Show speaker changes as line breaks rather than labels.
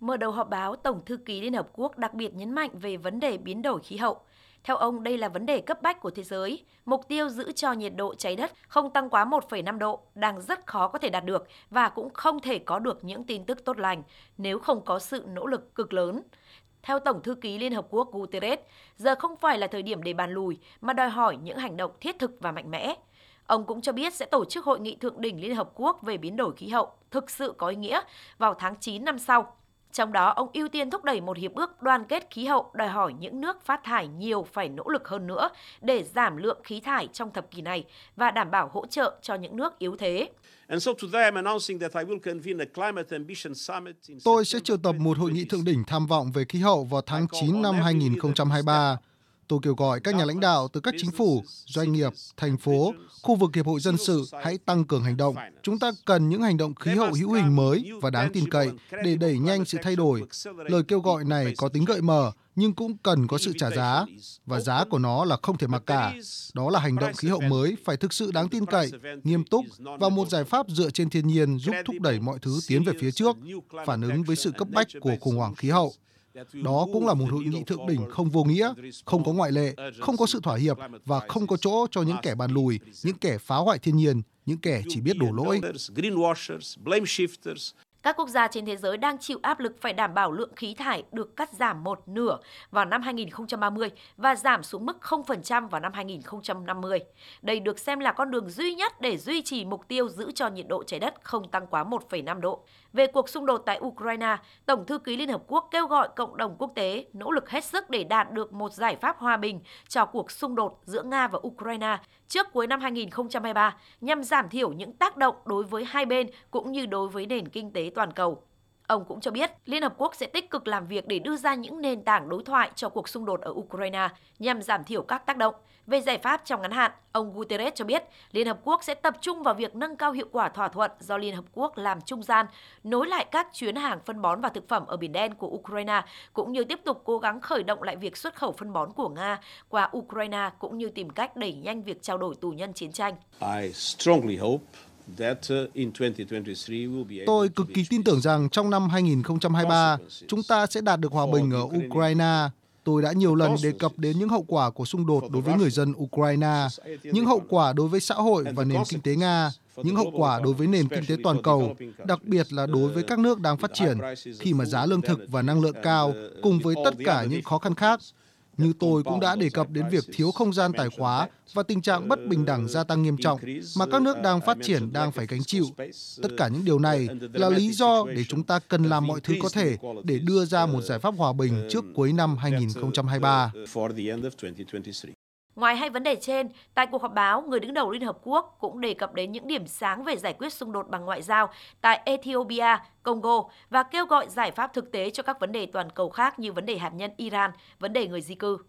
Mở đầu họp báo, Tổng thư ký Liên Hợp Quốc đặc biệt nhấn mạnh về vấn đề biến đổi khí hậu. Theo ông, đây là vấn đề cấp bách của thế giới. Mục tiêu giữ cho nhiệt độ trái đất không tăng quá 1,5 độ đang rất khó có thể đạt được và cũng không thể có được những tin tức tốt lành nếu không có sự nỗ lực cực lớn. Theo Tổng thư ký Liên Hợp Quốc Guterres, giờ không phải là thời điểm để bàn lùi mà đòi hỏi những hành động thiết thực và mạnh mẽ. Ông cũng cho biết sẽ tổ chức hội nghị thượng đỉnh Liên Hợp Quốc về biến đổi khí hậu thực sự có ý nghĩa vào tháng 9 năm sau trong đó, ông ưu tiên thúc đẩy một hiệp ước đoàn kết khí hậu đòi hỏi những nước phát thải nhiều phải nỗ lực hơn nữa để giảm lượng khí thải trong thập kỷ này và đảm bảo hỗ trợ cho những nước yếu thế.
Tôi sẽ triệu tập một hội nghị thượng đỉnh tham vọng về khí hậu vào tháng 9 năm 2023 Tôi kêu gọi các nhà lãnh đạo từ các chính phủ, doanh nghiệp, thành phố, khu vực hiệp hội dân sự hãy tăng cường hành động. Chúng ta cần những hành động khí hậu hữu hình mới và đáng tin cậy để đẩy nhanh sự thay đổi. Lời kêu gọi này có tính gợi mở nhưng cũng cần có sự trả giá và giá của nó là không thể mặc cả. Đó là hành động khí hậu mới phải thực sự đáng tin cậy, nghiêm túc và một giải pháp dựa trên thiên nhiên giúp thúc đẩy mọi thứ tiến về phía trước, phản ứng với sự cấp bách của khủng hoảng khí hậu. Đó cũng là một hội nghị thượng đỉnh không vô nghĩa, không có ngoại lệ, không có sự thỏa hiệp và không có chỗ cho những kẻ bàn lùi, những kẻ phá hoại thiên nhiên, những kẻ chỉ biết đổ lỗi.
Các quốc gia trên thế giới đang chịu áp lực phải đảm bảo lượng khí thải được cắt giảm một nửa vào năm 2030 và giảm xuống mức 0% vào năm 2050. Đây được xem là con đường duy nhất để duy trì mục tiêu giữ cho nhiệt độ trái đất không tăng quá 1,5 độ. Về cuộc xung đột tại Ukraine, Tổng thư ký Liên Hợp Quốc kêu gọi cộng đồng quốc tế nỗ lực hết sức để đạt được một giải pháp hòa bình cho cuộc xung đột giữa Nga và Ukraine trước cuối năm 2023 nhằm giảm thiểu những tác động đối với hai bên cũng như đối với nền kinh tế toàn cầu. Ông cũng cho biết Liên Hợp Quốc sẽ tích cực làm việc để đưa ra những nền tảng đối thoại cho cuộc xung đột ở Ukraine nhằm giảm thiểu các tác động. Về giải pháp trong ngắn hạn, ông Guterres cho biết Liên Hợp Quốc sẽ tập trung vào việc nâng cao hiệu quả thỏa thuận do Liên Hợp Quốc làm trung gian, nối lại các chuyến hàng phân bón và thực phẩm ở Biển Đen của Ukraine, cũng như tiếp tục cố gắng khởi động lại việc xuất khẩu phân bón của Nga qua Ukraine, cũng như tìm cách đẩy nhanh việc trao đổi tù nhân chiến tranh. I strongly hope
Tôi cực kỳ tin tưởng rằng trong năm 2023, chúng ta sẽ đạt được hòa bình ở Ukraine. Tôi đã nhiều lần đề cập đến những hậu quả của xung đột đối với người dân Ukraine, những hậu quả đối với xã hội và nền kinh tế Nga, những hậu quả đối với nền kinh tế toàn cầu, đặc biệt là đối với các nước đang phát triển, khi mà giá lương thực và năng lượng cao cùng với tất cả những khó khăn khác như tôi cũng đã đề cập đến việc thiếu không gian tài khóa và tình trạng bất bình đẳng gia tăng nghiêm trọng mà các nước đang phát triển đang phải gánh chịu. Tất cả những điều này là lý do để chúng ta cần làm mọi thứ có thể để đưa ra một giải pháp hòa bình trước cuối năm 2023.
Ngoài hai vấn đề trên, tại cuộc họp báo, người đứng đầu Liên Hợp Quốc cũng đề cập đến những điểm sáng về giải quyết xung đột bằng ngoại giao tại Ethiopia, Congo và kêu gọi giải pháp thực tế cho các vấn đề toàn cầu khác như vấn đề hạt nhân Iran, vấn đề người di cư.